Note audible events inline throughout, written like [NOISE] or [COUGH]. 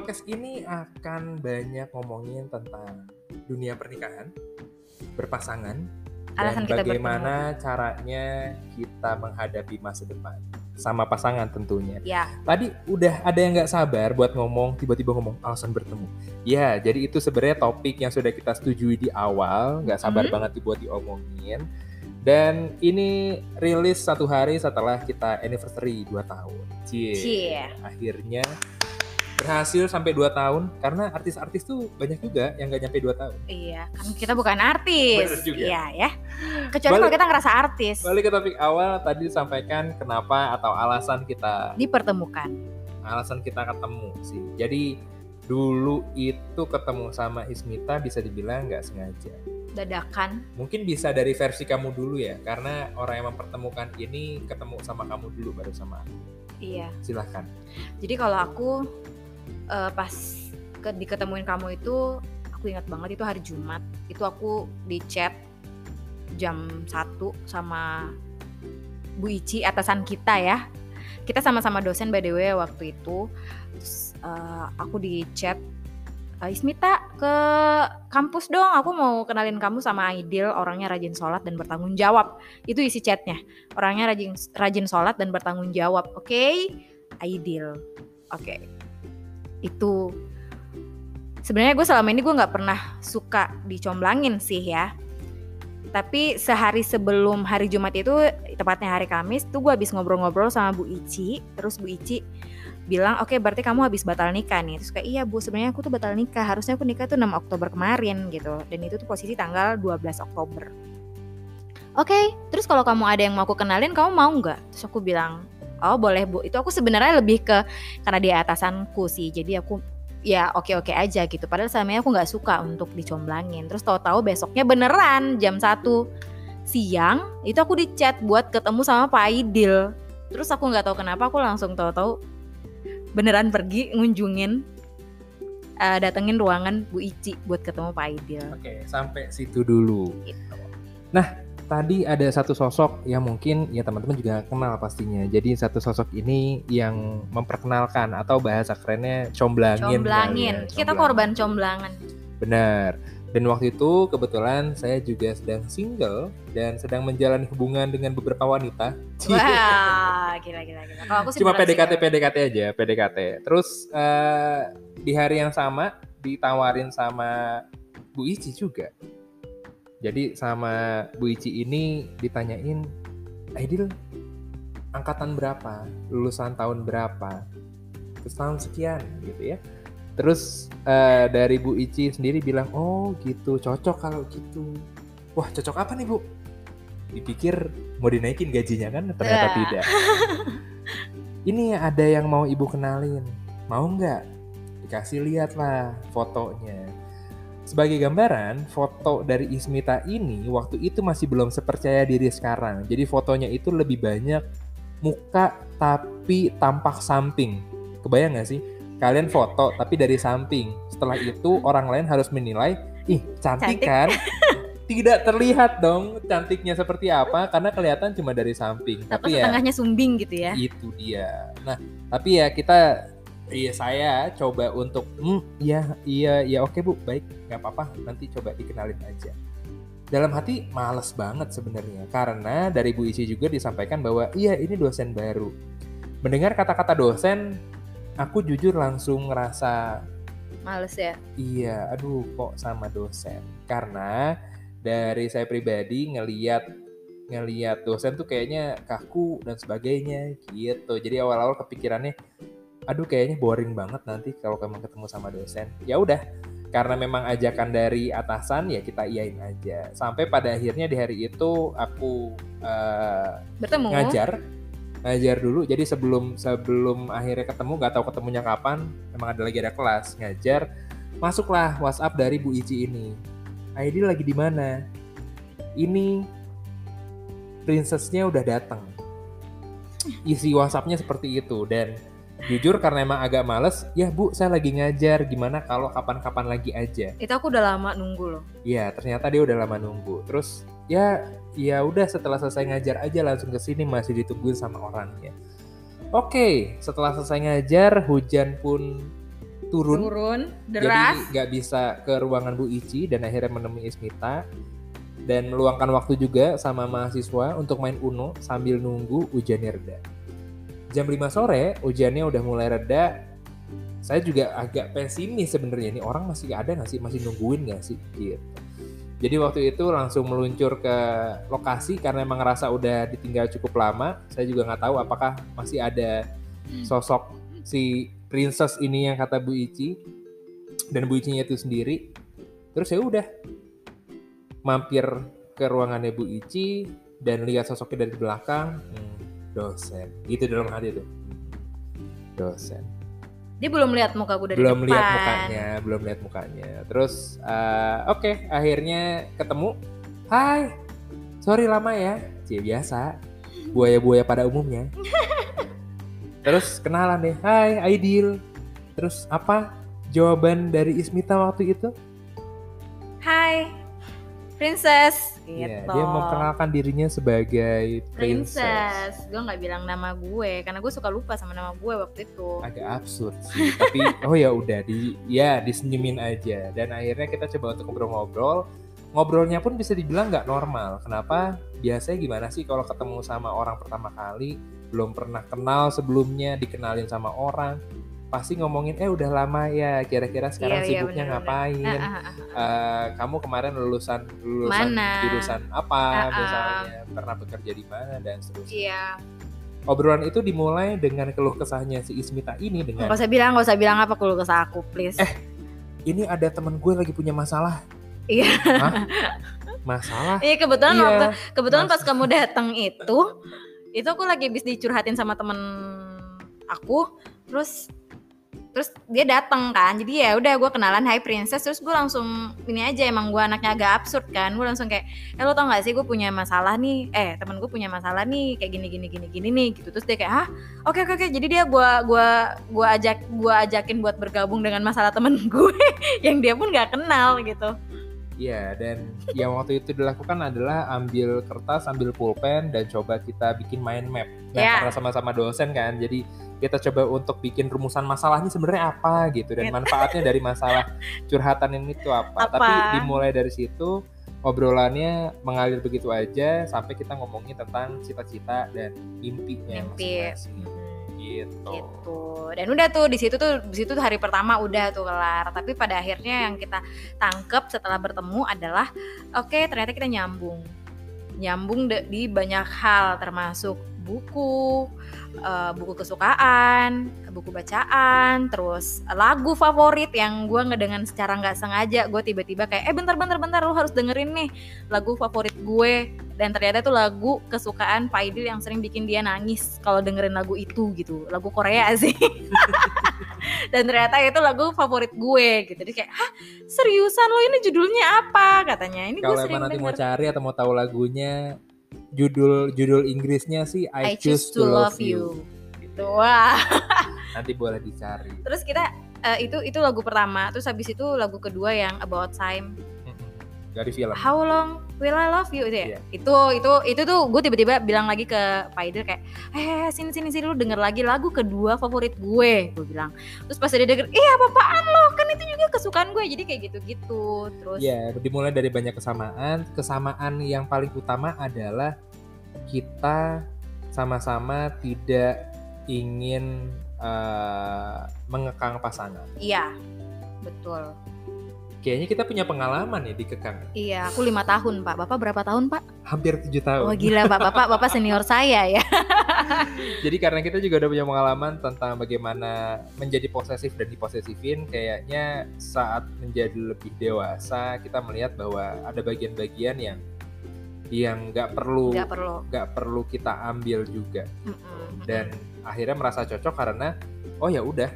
podcast ini akan banyak ngomongin tentang dunia pernikahan, berpasangan, Alasan dan kita bagaimana caranya kita menghadapi masa depan sama pasangan tentunya. Ya, Tadi udah ada yang nggak sabar buat ngomong, tiba-tiba ngomong alasan bertemu. Ya, jadi itu sebenarnya topik yang sudah kita setujui di awal, nggak sabar Mhm. banget dibuat diomongin. Dan ini rilis satu hari setelah kita anniversary 2 tahun. Cie. Cie. Akhirnya berhasil sampai 2 tahun karena artis-artis tuh banyak juga yang nggak nyampe 2 tahun. iya, kan kita bukan artis. Bener juga. Iya ya. Kecuali Balik- kalau kita ngerasa artis. Balik ke topik awal tadi disampaikan kenapa atau alasan kita Dipertemukan. alasan kita ketemu sih. Jadi dulu itu ketemu sama Ismita bisa dibilang nggak sengaja. Dadakan. Mungkin bisa dari versi kamu dulu ya, karena orang yang mempertemukan ini ketemu sama kamu dulu baru sama aku. Iya. Silahkan. Jadi kalau aku eh, pas ke, diketemuin kamu itu aku ingat banget itu hari Jumat. Itu aku di chat jam 1 sama Bu Ici atasan kita ya. Kita sama-sama dosen by the way waktu itu. Terus, eh, aku di chat "Eh, Ismita ke kampus dong. Aku mau kenalin kamu sama Aidil orangnya rajin sholat dan bertanggung jawab. Itu isi chatnya. Orangnya rajin rajin sholat dan bertanggung jawab. Oke? Aidil. Oke itu. Sebenarnya gue selama ini gue nggak pernah suka dicomblangin sih ya. Tapi sehari sebelum hari Jumat itu tepatnya hari Kamis tuh gue habis ngobrol-ngobrol sama Bu Ici. Terus Bu Ici bilang oke berarti kamu habis batal nikah nih. Terus kayak iya Bu sebenarnya aku tuh batal nikah. Harusnya aku nikah tuh 6 Oktober kemarin gitu. Dan itu tuh posisi tanggal 12 Oktober. Oke terus kalau kamu ada yang mau aku kenalin kamu mau nggak? Terus aku bilang oh boleh Bu. Itu aku sebenarnya lebih ke karena dia atasanku sih. Jadi aku ya oke oke aja gitu. Padahal ini aku nggak suka untuk dicomblangin. Terus tahu-tahu besoknya beneran jam 1 siang itu aku di chat buat ketemu sama Pak Aidil. Terus aku nggak tahu kenapa aku langsung tahu-tahu beneran pergi ngunjungin eh, datengin ruangan Bu Ici buat ketemu Pak Aidil. Oke, sampai situ dulu. gitu. Tadi ada satu sosok yang mungkin ya teman-teman juga kenal pastinya. Jadi satu sosok ini yang memperkenalkan atau bahasa kerennya comblangin. kali comblangin ya, kita korban comblangan Benar. Dan waktu itu kebetulan saya juga sedang single dan sedang menjalani hubungan dengan beberapa wanita. wah [LAUGHS] gila gila gila kalau aku sih Cuma PDKT single. PDKT aja, PDKT. Terus eh, di hari yang sama ditawarin sama Bu Ici juga. Jadi sama Bu Ici ini ditanyain, Aidil angkatan berapa, lulusan tahun berapa, terus tahun sekian gitu ya. Terus eh, dari Bu Ici sendiri bilang, oh gitu, cocok kalau gitu. Wah cocok apa nih Bu? Dipikir mau dinaikin gajinya kan, ternyata Ya. tidak. [LAUGHS] Ini ada yang mau ibu kenalin, mau nggak? Dikasih lihat lah fotonya. Sebagai gambaran, foto dari Ismita ini waktu itu masih belum sepercaya diri sekarang. Jadi fotonya itu lebih banyak muka tapi tampak samping. Kebayang nggak sih? Kalian foto tapi dari samping. Setelah itu orang lain harus menilai, ih cantik, Cantik. kan? [LAUGHS] Tidak terlihat dong cantiknya seperti apa karena kelihatan cuma dari samping. Atau Tapi ya setengahnya sumbing gitu ya itu dia. Nah, tapi ya kita Iya saya coba untuk hmm, iya iya iya oke bu baik nggak apa-apa nanti coba dikenalin aja. Dalam hati males banget sebenarnya karena dari Bu Isi juga disampaikan bahwa iya ini dosen baru. Mendengar kata-kata dosen, aku jujur langsung ngerasa males ya iya aduh kok sama dosen karena dari saya pribadi ngeliat ngeliat dosen tuh kayaknya kaku dan sebagainya gitu. Jadi awal-awal kepikirannya aduh kayaknya boring banget nanti kalau kamu ketemu sama dosen. Ya udah, karena memang ajakan dari atasan ya kita iyain aja. Sampai pada akhirnya di hari itu aku bertemu? ngajar ngajar dulu. Jadi sebelum sebelum akhirnya ketemu nggak tahu ketemunya kapan memang ada lagi ada kelas ngajar. Masuklah WhatsApp dari Bu Ici ini. Aidil lagi di mana? Ini princessnya udah datang. Isi WhatsAppnya seperti itu. Dan jujur karena emang agak males ya Bu saya lagi ngajar gimana kalau kapan-kapan lagi aja itu aku udah lama nunggu loh Iya, ternyata dia udah lama nunggu. Terus ya ya udah setelah selesai ngajar aja langsung ke sini masih ditungguin sama orangnya. Oke, setelah selesai ngajar hujan pun turun, turun jadi deras nggak bisa ke ruangan Bu Ici dan akhirnya menemui Ismita dan meluangkan waktu juga sama mahasiswa untuk main Uno sambil nunggu hujannya reda. Jam 5 sore hujannya udah mulai reda. Saya juga agak pesimis sebenarnya ini orang masih ada nggak sih masih nungguin nggak sih gitu. Jadi waktu itu langsung meluncur ke lokasi karena emang ngerasa udah ditinggal cukup lama. Saya juga nggak tahu apakah masih ada sosok si princess ini yang kata Bu Ici dan Bu Icinya itu sendiri. Terus ya udah mampir ke ruangannya Bu Ici dan lihat sosoknya dari belakang. Hmm, dosen. Gitu dalam hati tuh. Dosen dia belum lihat muka gue dari belum depan lihat mukanya, belum lihat mukanya. Terus uh, oke, akhirnya ketemu. Hai, sorry lama ya. Cie biasa, buaya-buaya pada umumnya. [LAUGHS] Terus kenalan deh. Hai, Aidil. Terus apa jawaban dari Ismita waktu itu? Hai, princess. Iya, Gitu. dia memperkenalkan dirinya sebagai princess. princess. Gue nggak bilang nama gue karena gue suka lupa sama nama gue waktu itu. Agak absurd sih, tapi [LAUGHS] oh ya udah di ya disenyumin aja. Dan akhirnya kita coba untuk ngobrol-ngobrol. Ngobrolnya pun bisa dibilang nggak normal. Kenapa? Biasanya gimana sih kalau ketemu sama orang pertama kali, belum pernah kenal sebelumnya, dikenalin sama orang, pasti ngomongin eh udah lama ya kira-kira sekarang Iya, iya, sibuknya bener-bener. ngapain Ah, ah, ah. Eh, kamu kemarin lulusan lulusan Mana? jurusan apa Ah, ah. misalnya pernah bekerja di mana dan seterusnya Iya. obrolan itu dimulai dengan keluh kesahnya si Ismita ini dengan Gak usah bilang, gak usah bilang apa kalau kesah aku, please. Eh. ini ada temen gue lagi punya masalah Iya. [LAUGHS] Masalah Iya kebetulan Iya, waktu kebetulan Mas- pas kamu datang itu, itu aku lagi habis dicurhatin sama temen aku, terus terus dia datang kan jadi ya udah gue kenalan Hai Princess. Terus gue langsung ini aja emang gue anaknya agak absurd kan. Gue langsung kayak eh lo tau gak sih gue punya masalah nih? Eh temen gue punya masalah nih kayak gini gini gini gini nih gitu. Terus dia kayak ah oke oke oke. Jadi dia gue gua gua ajak gua ajakin buat bergabung dengan masalah temen [LAUGHS] gue yang dia pun nggak kenal gitu Iya, dan yang waktu itu dilakukan adalah ambil kertas, ambil pulpen, dan coba kita bikin mind map. Nah, Ya. karena sama-sama dosen kan, jadi kita coba untuk bikin rumusan masalahnya sebenarnya apa gitu, dan Gitu. manfaatnya dari masalah curhatan ini tuh apa. Apa? Tapi dimulai dari situ, obrolannya mengalir begitu aja, sampai kita ngomongin tentang cita-cita dan mimpinya Mimpi. masing-masing. Gitu. gitu. Dan udah tuh di situ tuh di situ tuh hari pertama udah tuh kelar. Tapi pada akhirnya yang kita tangkep setelah bertemu adalah oke ternyata kita nyambung. Nyambung di banyak hal termasuk buku eh, buku kesukaan buku bacaan terus lagu favorit yang gue ngedengen secara nggak sengaja. Gue tiba-tiba kayak eh bentar bentar bentar lu harus dengerin nih lagu favorit gue dan ternyata itu lagu kesukaan Pak Idil yang sering bikin dia nangis kalau dengerin lagu itu gitu. Lagu Korea [LAUGHS] sih. Dan ternyata itu lagu favorit gue gitu. Jadi kayak hah? Seriusan lo? Ini judulnya apa? Katanya. Ini gue Kalau sering emang nanti mau cari atau mau tahu lagunya, judul judul Inggrisnya sih I, I choose to love you. Gitu. Wah. Nanti boleh dicari. terus kita eh, itu itu lagu pertama. Terus habis itu lagu kedua yang About Time. Dari film. How long will I love you itu ya? Iya. Itu itu itu tuh gue tiba-tiba bilang lagi ke Pak Idil kayak, eh sini sini sini lu denger lagi lagu kedua favorit gue, gue bilang. Terus pas dia denger, iya apa-apaan lo kan itu juga kesukaan gue, jadi kayak gitu-gitu. Terus Ya, dimulai dari banyak kesamaan. Kesamaan yang paling utama adalah kita sama-sama tidak ingin eh, mengekang pasangan. iya betul. Kayaknya kita punya pengalaman ya dikekang. Iya, aku lima tahun pak. Bapak berapa tahun pak? Hampir tujuh tahun. Oh gila pak, bapak bapak [LAUGHS] senior saya ya. [LAUGHS] Jadi karena kita juga udah punya pengalaman tentang bagaimana menjadi posesif dan diposesifin, kayaknya saat menjadi lebih dewasa kita melihat bahwa ada bagian-bagian yang yang nggak perlu Gak perlu. nggak perlu kita ambil juga Mm-mm. dan akhirnya merasa cocok karena oh ya udah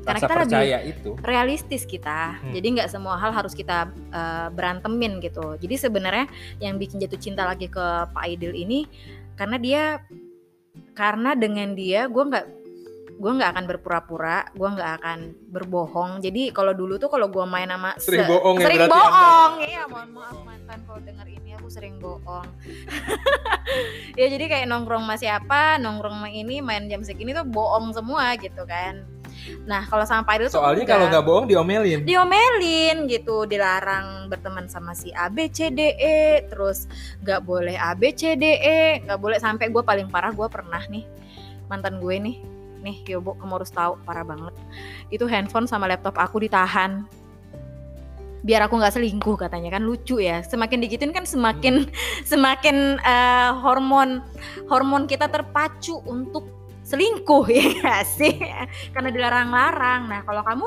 Karena rasa kita lebih- itu realistis kita. Hmm. Jadi nggak semua hal harus kita eh, berantemin gitu. Jadi sebenarnya yang bikin jatuh cinta lagi ke Pak Aidil ini karena dia karena dengan dia gue nggak gue nggak akan berpura-pura gue nggak akan berbohong jadi kalau dulu tuh kalau gue main sama Sering se- bohong ya sering berarti bohong iya mohon maaf mantan kalau denger ini aku sering bohong [LAUGHS] ya jadi kayak nongkrong sama siapa nongkrong sama ini main jam segini tuh bohong semua gitu kan nah kalau sama Pak tuh Soalnya kalau nggak bohong diomelin. diomelin gitu dilarang berteman sama si A B C D E terus nggak boleh A B C D E nggak boleh sampai gue paling parah gue pernah nih mantan gue nih nih Yobo kamu harus tahu parah banget. Itu handphone sama laptop aku ditahan. Biar aku nggak selingkuh katanya. Kan lucu ya. Semakin digituin kan semakin semakin eh, hormon hormon kita terpacu untuk selingkuh [LAUGHS] ya sih? Karena dilarang-larang. Nah kalau kamu?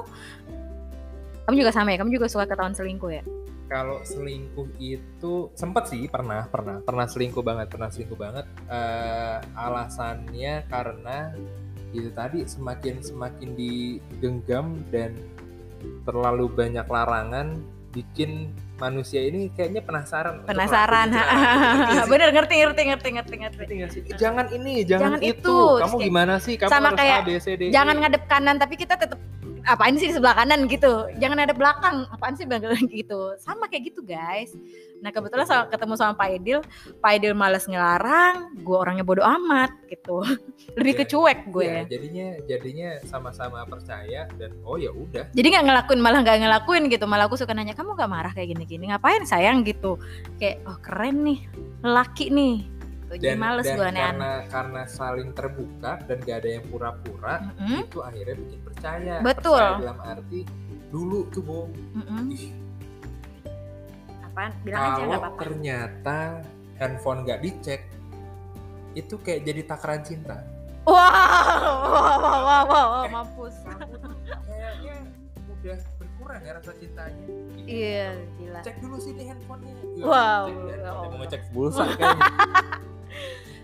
Kamu juga sama ya? Kamu juga suka ketahuan selingkuh ya? Kalau selingkuh itu sempet sih pernah pernah. Pernah selingkuh banget pernah selingkuh banget. Eh, alasannya karena itu tadi semakin semakin digenggam dan terlalu banyak larangan bikin manusia ini kayaknya penasaran. penasaran bener ngerti ngerti ngerti ngerti ngerti Ngerti nggak sih? Jangan ini, jangan, Jangan itu. itu. Kamu gimana sih? Kamu sama harus kayak, A, B, C, D, E. jangan ngadep kanan tapi kita tetap apaan sih di sebelah kanan? gitu. Jangan ngadep belakang. Apaan sih belakang? [LAUGHS] gitu. Sama kayak gitu guys. Nah kebetulan sama, ketemu sama Pak Edil. Pak Edil males ngelarang gue orangnya bodoh amat gitu. [LAUGHS] Lebih Iya. ke cuek gue Iya, jadinya jadinya sama-sama percaya dan oh ya udah. jadi nggak ngelakuin malah nggak ngelakuin gitu. Malah aku suka nanya kamu nggak marah kayak gini-gini? Ngapain sayang? gitu. Kayak oh keren nih. Laki nih Gitu. jadi Dan, males dan gue karena karena saling terbuka dan gak ada yang pura-pura, Mm-mm, itu akhirnya bikin percaya. Betul. Percaya dalam arti dulu tuh Bong, mm-mm. ih, apaan bilang aja nggak kalau apa-apa ternyata handphone gak dicek, itu kayak jadi takaran cinta. wow wow wow wow, wow, wow, mampus Kamu tuh kayaknya udah berkurang ya rasa cintanya. Iya gila Cek dulu sini handphonenya. Ya, Wow, cek, dan ya mau ngecek pulsa kayaknya. [LAUGHS]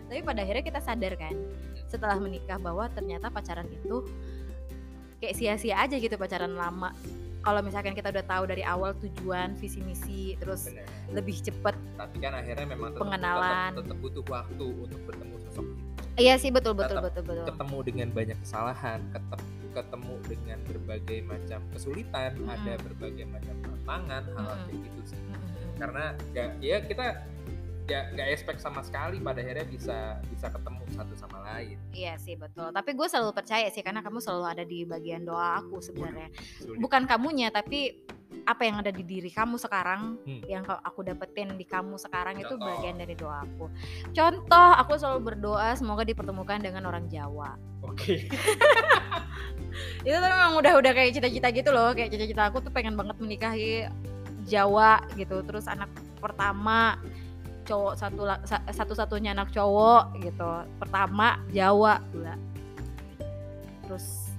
tapi pada akhirnya kita sadar kan setelah menikah bahwa ternyata pacaran itu kayak sia-sia aja gitu pacaran lama kalau misalkan kita udah tahu dari awal tujuan visi misi terus Bener. lebih cepet Tapi kan akhirnya memang tetap, Pengenalan. tetap, tetap butuh waktu untuk bertemu sosok iya sih betul betul Tetap betul betul ketemu dengan banyak kesalahan, ketep, ketemu dengan berbagai macam kesulitan, Mm-mm. ada berbagai macam tantangan, hal Mm-mm. kayak gitu sih. Mm-mm. Karena gak, ya kita ya nggak expect sama sekali pada akhirnya bisa bisa ketemu satu sama lain. iya sih betul tapi gue selalu percaya sih karena kamu selalu ada di bagian doa aku sebenarnya bukan kamunya tapi apa yang ada di diri kamu sekarang Hmm. yang aku dapetin di kamu sekarang itu Contoh. bagian dari doa aku contoh aku selalu berdoa semoga dipertemukan dengan orang Jawa Oke. [LAUGHS] itu tuh memang udah udah kayak cita-cita gitu loh kayak cita-cita aku tuh pengen banget menikahi Jawa gitu terus anak pertama cowok satu satu-satunya anak cowok gitu. Pertama Jawa pula terus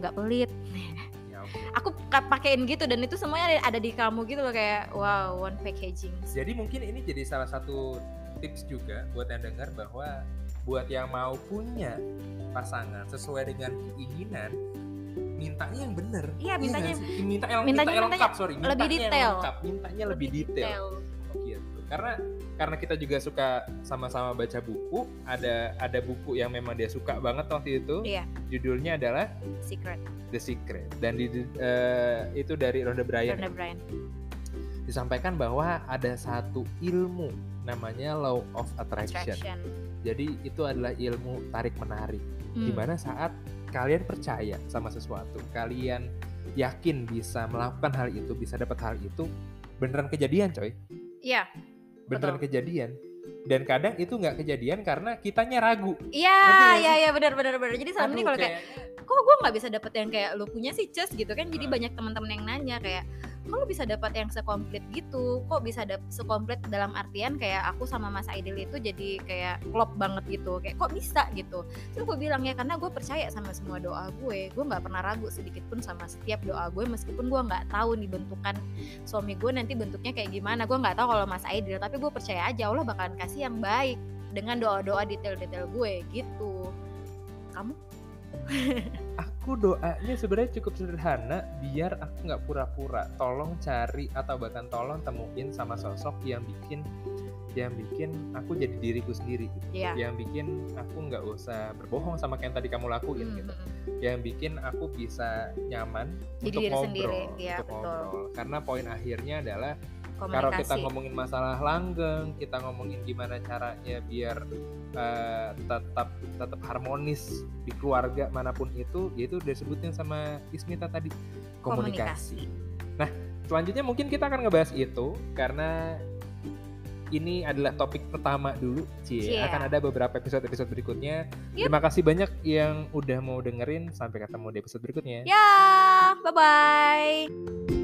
nggak pelit. [LAUGHS] Ya, aku pakein gitu dan itu semuanya ada, ada di kamu gitu loh kayak wow one packaging. Jadi mungkin ini jadi salah satu tips juga buat yang dengar bahwa buat yang mau punya pasangan sesuai dengan keinginan mintanya yang bener. Iya, mintanya- nggak sih? minta yang mintanya- minta yang lengkap mintanya sorry lebih mintanya yang detail. lengkap. Mintanya lebih detail. Gitu. Karena karena kita juga suka sama-sama baca buku ada ada buku yang memang dia suka banget waktu itu iya judulnya adalah secret The Secret dan di eh, itu dari Rhonda Byrne Rhonda Bryan disampaikan bahwa ada satu ilmu namanya law of attraction. attraction Jadi itu adalah ilmu tarik menarik. Hmm. Di mana saat kalian percaya sama sesuatu, kalian yakin bisa melakukan hal itu, bisa dapat hal itu, beneran kejadian, coy. iya Beneran Betul. kejadian. Dan kadang itu nggak kejadian karena kitanya ragu. iya iya iya benar benar benar jadi selama ini kalau kayak kayaknya- kok gue nggak bisa dapet yang kayak lu punya sih Cus gitu kan jadi Hmm. banyak teman-teman yang nanya kayak kok lu bisa dapat yang sekomplit gitu? Kok bisa dapet sekomplit dalam artian kayak aku sama Mas Aidil itu jadi kayak klop banget gitu. Kayak kok bisa? gitu. Terus gue bilang ya karena gue percaya sama semua doa gue. Gue nggak pernah ragu sedikit pun sama setiap doa gue meskipun gue nggak tahu nih bentukan suami gue nanti bentuknya kayak gimana. Gue nggak tahu kalau Mas Aidil tapi gue percaya aja Allah bakalan kasih yang baik dengan doa-doa detail-detail gue gitu. Kamu aku doanya sebenarnya cukup sederhana biar aku nggak pura-pura tolong cari atau bahkan tolong temuin sama sosok yang bikin yang bikin aku jadi diriku sendiri gitu Iya. yang bikin aku nggak usah berbohong sama kayak yang tadi kamu lakuin Hmm, gitu hmm, hmm. yang bikin aku bisa nyaman Jadi untuk diri ngobrol sendiri, iya, untuk betul. ngobrol karena poin akhirnya adalah kalau Komunikasi. kita ngomongin masalah langgeng kita ngomongin gimana caranya biar eh, tetap tetap harmonis di keluarga mana pun itu yaitu udah sebutin sama Ismita tadi komunikasi. Nah selanjutnya mungkin kita akan ngebahas itu karena ini adalah topik pertama dulu, Cie. Cie. Akan ada beberapa episode-episode berikutnya. Yup. Terima kasih banyak yang udah mau dengerin. Sampai ketemu di episode berikutnya. Ya, bye bye.